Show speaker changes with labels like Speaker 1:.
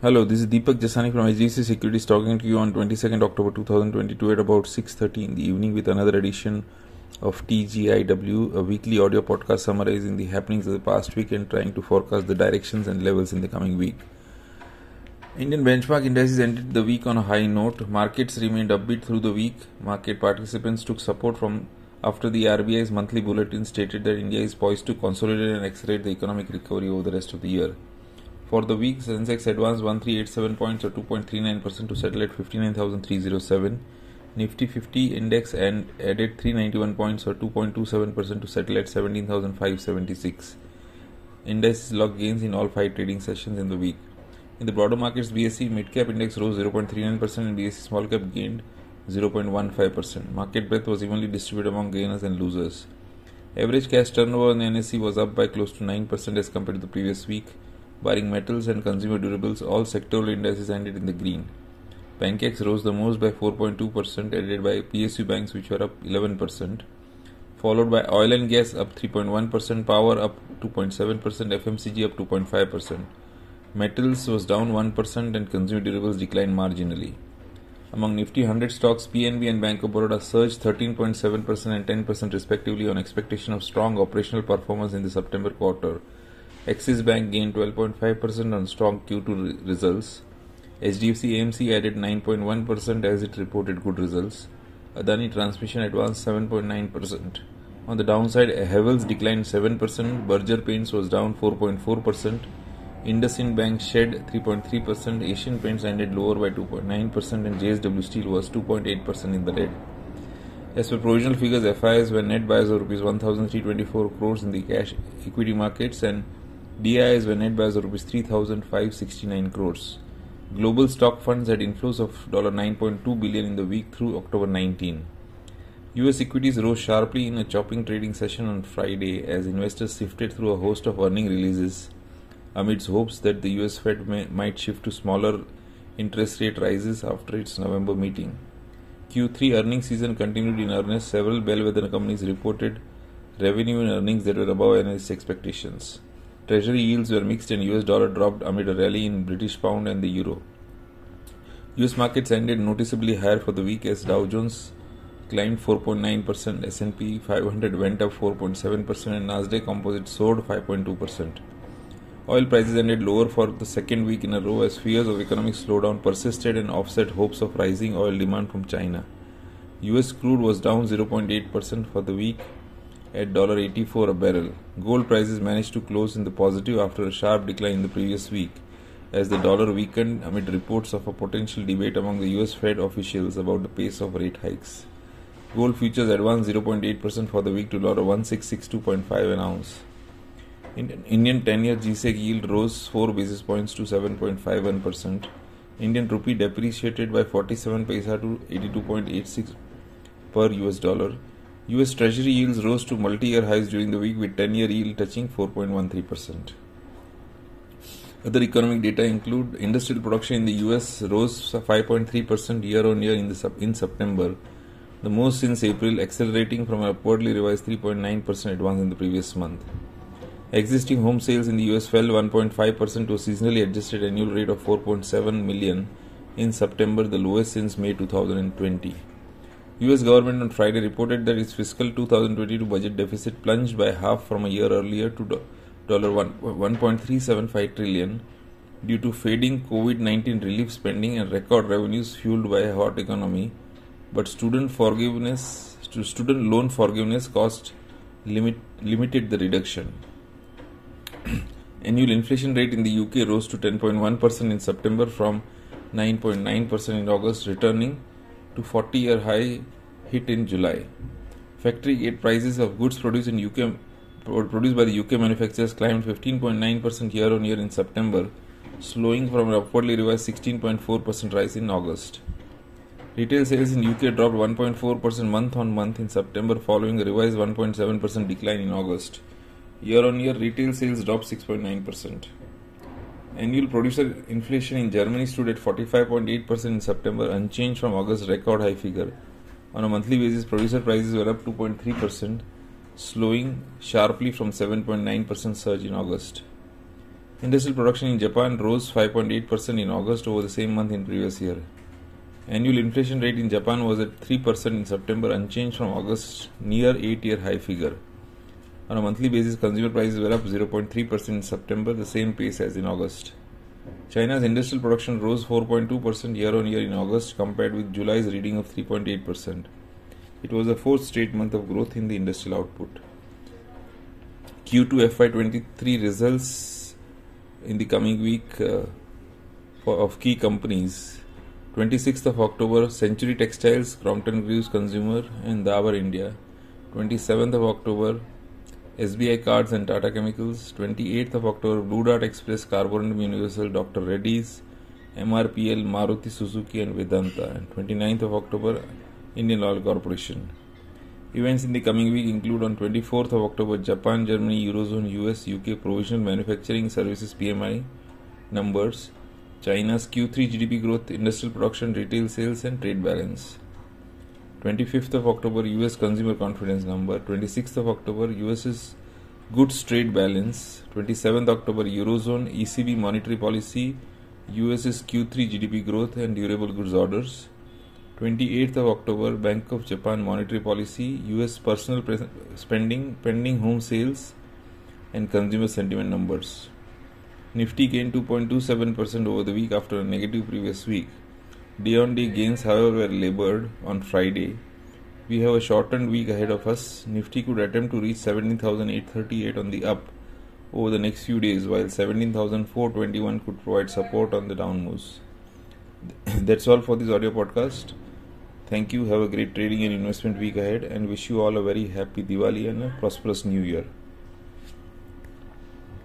Speaker 1: Hello, this is Deepak Jasani from HDFC Securities talking to you on 22nd October 2022 at about 6:30 in the evening with another edition of TGIW, a weekly audio podcast summarizing the happenings of the past week and trying to forecast the directions and levels in the coming week. Indian benchmark indices ended the week on a high note. Markets remained upbeat through the week. Market participants took support from after the RBI's monthly bulletin stated that India is poised to consolidate and accelerate the economic recovery over the rest of the year. For the week, Sensex advanced 1387 points or 2.39% to settle at 59,307. Nifty 50 index and added 391 points or 2.27% to settle at 17,576. Indices logged gains in all five trading sessions in the week. In the broader markets, BSE mid cap index rose 0.39% and BSE small cap gained 0.15%. Market breadth was evenly distributed among gainers and losers. Average cash turnover on NSE was up by close to 9% as compared to the previous week. Barring metals and consumer durables, all sectoral indices ended in the green. Bankex rose the most by 4.2%, aided by PSU banks which were up 11%, followed by oil and gas up 3.1%, power up 2.7%, FMCG up 2.5%. Metals was down 1% and consumer durables declined marginally. Among Nifty 100 stocks, PNB and Bank of Baroda surged 13.7% and 10% respectively on expectation of strong operational performance in the September quarter. Axis Bank gained 12.5% on strong Q2 results. HDFC AMC added 9.1% as it reported good results. Adani Transmission advanced 7.9%. On the downside, Havells declined 7%, Berger Paints was down 4.4%, IndusInd Bank shed 3.3%, Asian Paints ended lower by 2.9%, and JSW Steel was 2.8% in the red. As per provisional figures, FIs were net buyers of rupees 1,324 crores in the cash equity markets and DIs were net buyers of rupees 3,569 crores. Global stock funds had inflows of $9.2 billion in the week through October 19. US equities rose sharply in a chopping trading session on Friday as investors sifted through a host of earning releases amidst hopes that the US Fed may, might shift to smaller interest rate rises after its November meeting. Q3 earnings season continued in earnest. Several bellwether companies reported revenue and earnings that were above analyst expectations. Treasury yields were mixed and US dollar dropped amid a rally in British pound and the euro. US markets ended noticeably higher for the week as Dow Jones climbed 4.9%, S&P 500 went up 4.7% and Nasdaq Composite soared 5.2%. Oil prices ended lower for the second week in a row as fears of economic slowdown persisted and offset hopes of rising oil demand from China. US crude was down 0.8% for the week at $84 a barrel. Gold prices managed to close in the positive after a sharp decline in the previous week as the dollar weakened amid reports of a potential debate among the US Fed officials about the pace of rate hikes. Gold futures advanced 0.8% for the week to $1662.5 an ounce. Indian 10-year GSEC yield rose 4 basis points to 7.51%. Indian rupee depreciated by 47 paisa to 82.86 per US dollar. US Treasury yields rose to multi-year highs during the week with 10-year yield touching 4.13%. Other economic data include industrial production in the US rose 5.3% year-on-year in, the, in September, the most since April, accelerating from an upwardly revised 3.9% advance in the previous month. Existing home sales in the US fell 1.5% to a seasonally adjusted annual rate of 4.7 million in September, the lowest since May 2020. US government on Friday reported that its fiscal 2022 budget deficit plunged by half from a year earlier to $1.375 trillion due to fading COVID-19 relief spending and record revenues fueled by a hot economy, but student forgiveness student loan forgiveness cost limit, limited the reduction. Annual inflation rate in the UK rose to 10.1% in September from 9.9% in August, returning to 40 year high hit in July. Factory gate prices of goods produced in UK produced by the UK manufacturers climbed 15.9% year on year in September, slowing from an upwardly revised 16.4% rise in August. Retail sales in UK dropped 1.4% month on month in September following a revised 1.7% decline in August. Year on year retail sales dropped 6.9%. Annual producer inflation in Germany stood at 45.8% in September, unchanged from August's record high figure. On a monthly basis, producer prices were up 2.3%, slowing sharply from 7.9% surge in August. Industrial production in Japan rose 5.8% in August over the same month in previous year. Annual inflation rate in Japan was at 3% in September, unchanged from August, near 8-year high figure. On a monthly basis, consumer prices were up 0.3% in September, the same pace as in August. China's industrial production rose 4.2% year on year in August compared with July's reading of 3.8%. It was the fourth straight month of growth in the industrial output. Q2 FY23 results in the coming week uh, for, of key companies. 26th of October, Century Textiles, Crompton Greaves Consumer, and Dabur India. 27th of October, SBI Cards and Tata Chemicals, 28th of October, Blue Dart Express, Carborundum Universal, Dr. Reddy's, MRPL, Maruti Suzuki, and Vedanta, and 29th of October, Indian Oil Corporation. Events in the coming week include on 24th of October, Japan, Germany, Eurozone, US, UK Provisional Manufacturing Services PMI numbers, China's Q3 GDP growth, industrial production, retail sales, and trade balance. 25th of October US consumer confidence number 26th of October US's goods trade balance 27th October eurozone ECB monetary policy US's Q3 GDP growth and durable goods orders 28th of October Bank of Japan monetary policy US personal spending pending home sales and consumer sentiment numbers. Nifty gained 2.27% over the week after a negative previous week On day gains, however, were labored on Friday. We have a shortened week ahead of us. Nifty could attempt to reach 17,838 on the up over the next few days, while 17,421 could provide support on the down moves. That's all for this audio podcast. Thank you. Have a great trading and investment week ahead, and wish you all a very happy Diwali and a prosperous new year.